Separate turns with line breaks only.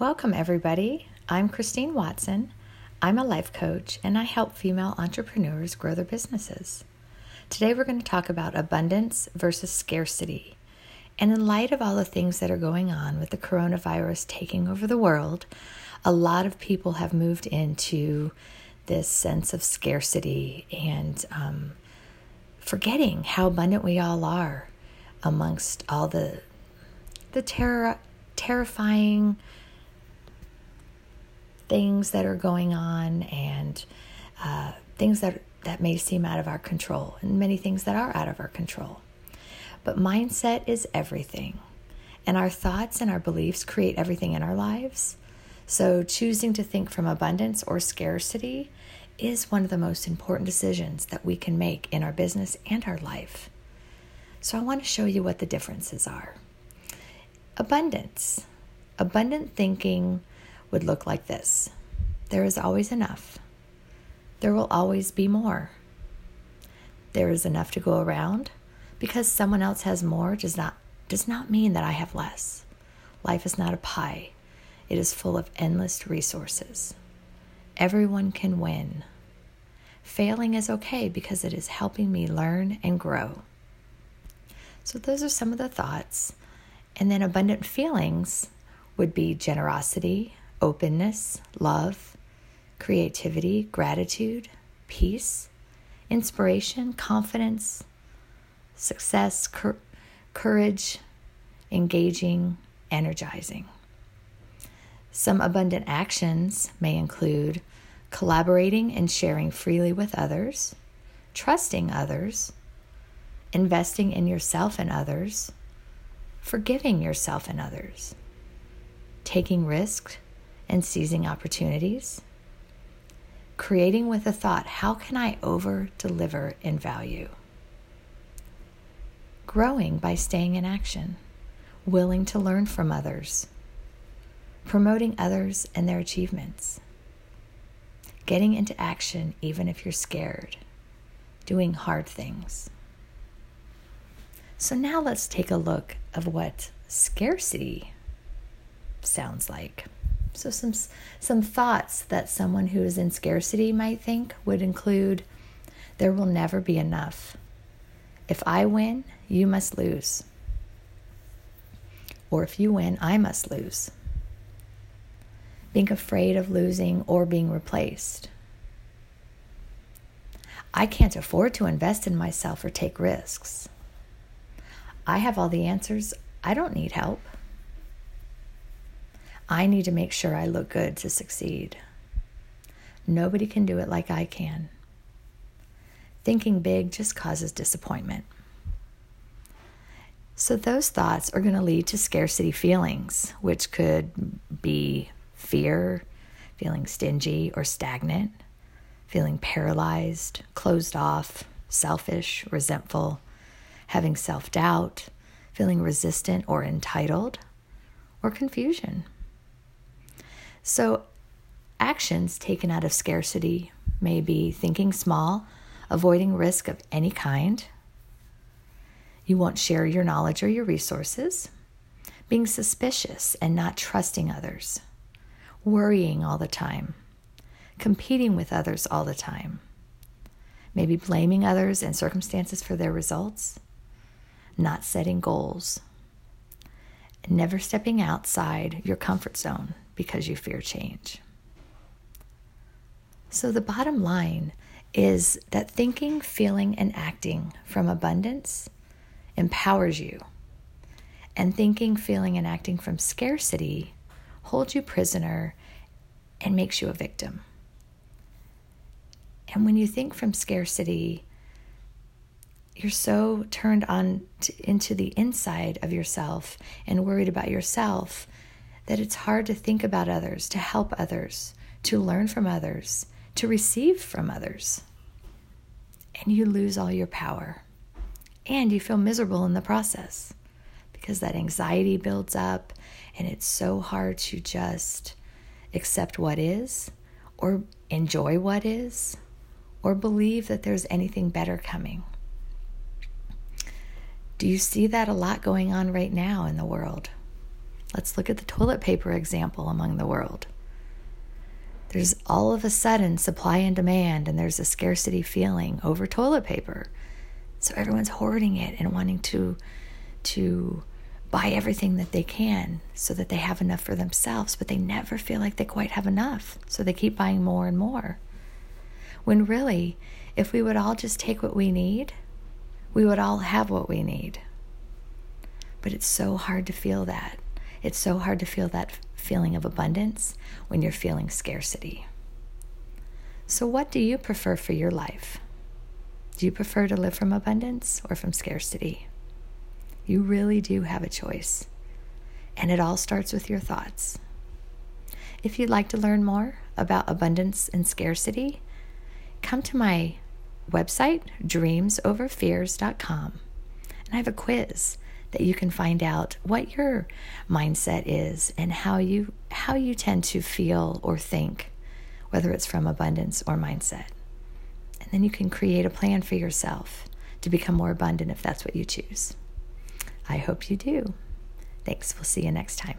Welcome, everybody. I'm Christine Watson. I'm a life coach and I help female entrepreneurs grow their businesses. Today, we're going to talk about abundance versus scarcity. And in light of all the things that are going on with the coronavirus taking over the world, a lot of people have moved into this sense of scarcity and um, forgetting how abundant we all are amongst all the the terror, terrifying things that are going on and uh, things that that may seem out of our control and many things that are out of our control. But mindset is everything. And our thoughts and our beliefs create everything in our lives. So choosing to think from abundance or scarcity is one of the most important decisions that we can make in our business and our life. So I want to show you what the differences are. Abundance. Abundant thinking would look like this there is always enough, there will always be more. There is enough to go around. Because someone else has more does not, does not mean that I have less. Life is not a pie, it is full of endless resources. Everyone can win. Failing is okay because it is helping me learn and grow. So, those are some of the thoughts and then abundant feelings would be generosity, openness, love, creativity, gratitude, peace, inspiration, confidence, success, cur- courage, engaging, energizing. Some abundant actions may include collaborating and sharing freely with others, trusting others, investing in yourself and others, forgiving yourself and others, taking risks and seizing opportunities, creating with a thought how can I over deliver in value? Growing by staying in action, willing to learn from others, promoting others and their achievements, getting into action even if you're scared, doing hard things. So now let's take a look of what scarcity sounds like. So some some thoughts that someone who is in scarcity might think would include there will never be enough. If I win, you must lose. Or if you win, I must lose. Being afraid of losing or being replaced. I can't afford to invest in myself or take risks. I have all the answers. I don't need help. I need to make sure I look good to succeed. Nobody can do it like I can. Thinking big just causes disappointment. So, those thoughts are going to lead to scarcity feelings, which could be fear, feeling stingy or stagnant, feeling paralyzed, closed off, selfish, resentful, having self doubt, feeling resistant or entitled, or confusion. So, actions taken out of scarcity may be thinking small, avoiding risk of any kind. You won't share your knowledge or your resources, being suspicious and not trusting others, worrying all the time, competing with others all the time, maybe blaming others and circumstances for their results. Not setting goals, never stepping outside your comfort zone because you fear change. So, the bottom line is that thinking, feeling, and acting from abundance empowers you, and thinking, feeling, and acting from scarcity holds you prisoner and makes you a victim. And when you think from scarcity, you're so turned on to, into the inside of yourself and worried about yourself that it's hard to think about others, to help others, to learn from others, to receive from others. And you lose all your power. And you feel miserable in the process because that anxiety builds up and it's so hard to just accept what is or enjoy what is or believe that there's anything better coming. Do you see that a lot going on right now in the world? Let's look at the toilet paper example among the world. There's all of a sudden supply and demand, and there's a scarcity feeling over toilet paper. So everyone's hoarding it and wanting to to buy everything that they can so that they have enough for themselves, but they never feel like they quite have enough. So they keep buying more and more. When really, if we would all just take what we need, we would all have what we need. But it's so hard to feel that. It's so hard to feel that feeling of abundance when you're feeling scarcity. So, what do you prefer for your life? Do you prefer to live from abundance or from scarcity? You really do have a choice. And it all starts with your thoughts. If you'd like to learn more about abundance and scarcity, come to my website, dreamsoverfears.com, and I have a quiz that you can find out what your mindset is and how you how you tend to feel or think, whether it's from abundance or mindset. And then you can create a plan for yourself to become more abundant if that's what you choose. I hope you do. Thanks. We'll see you next time.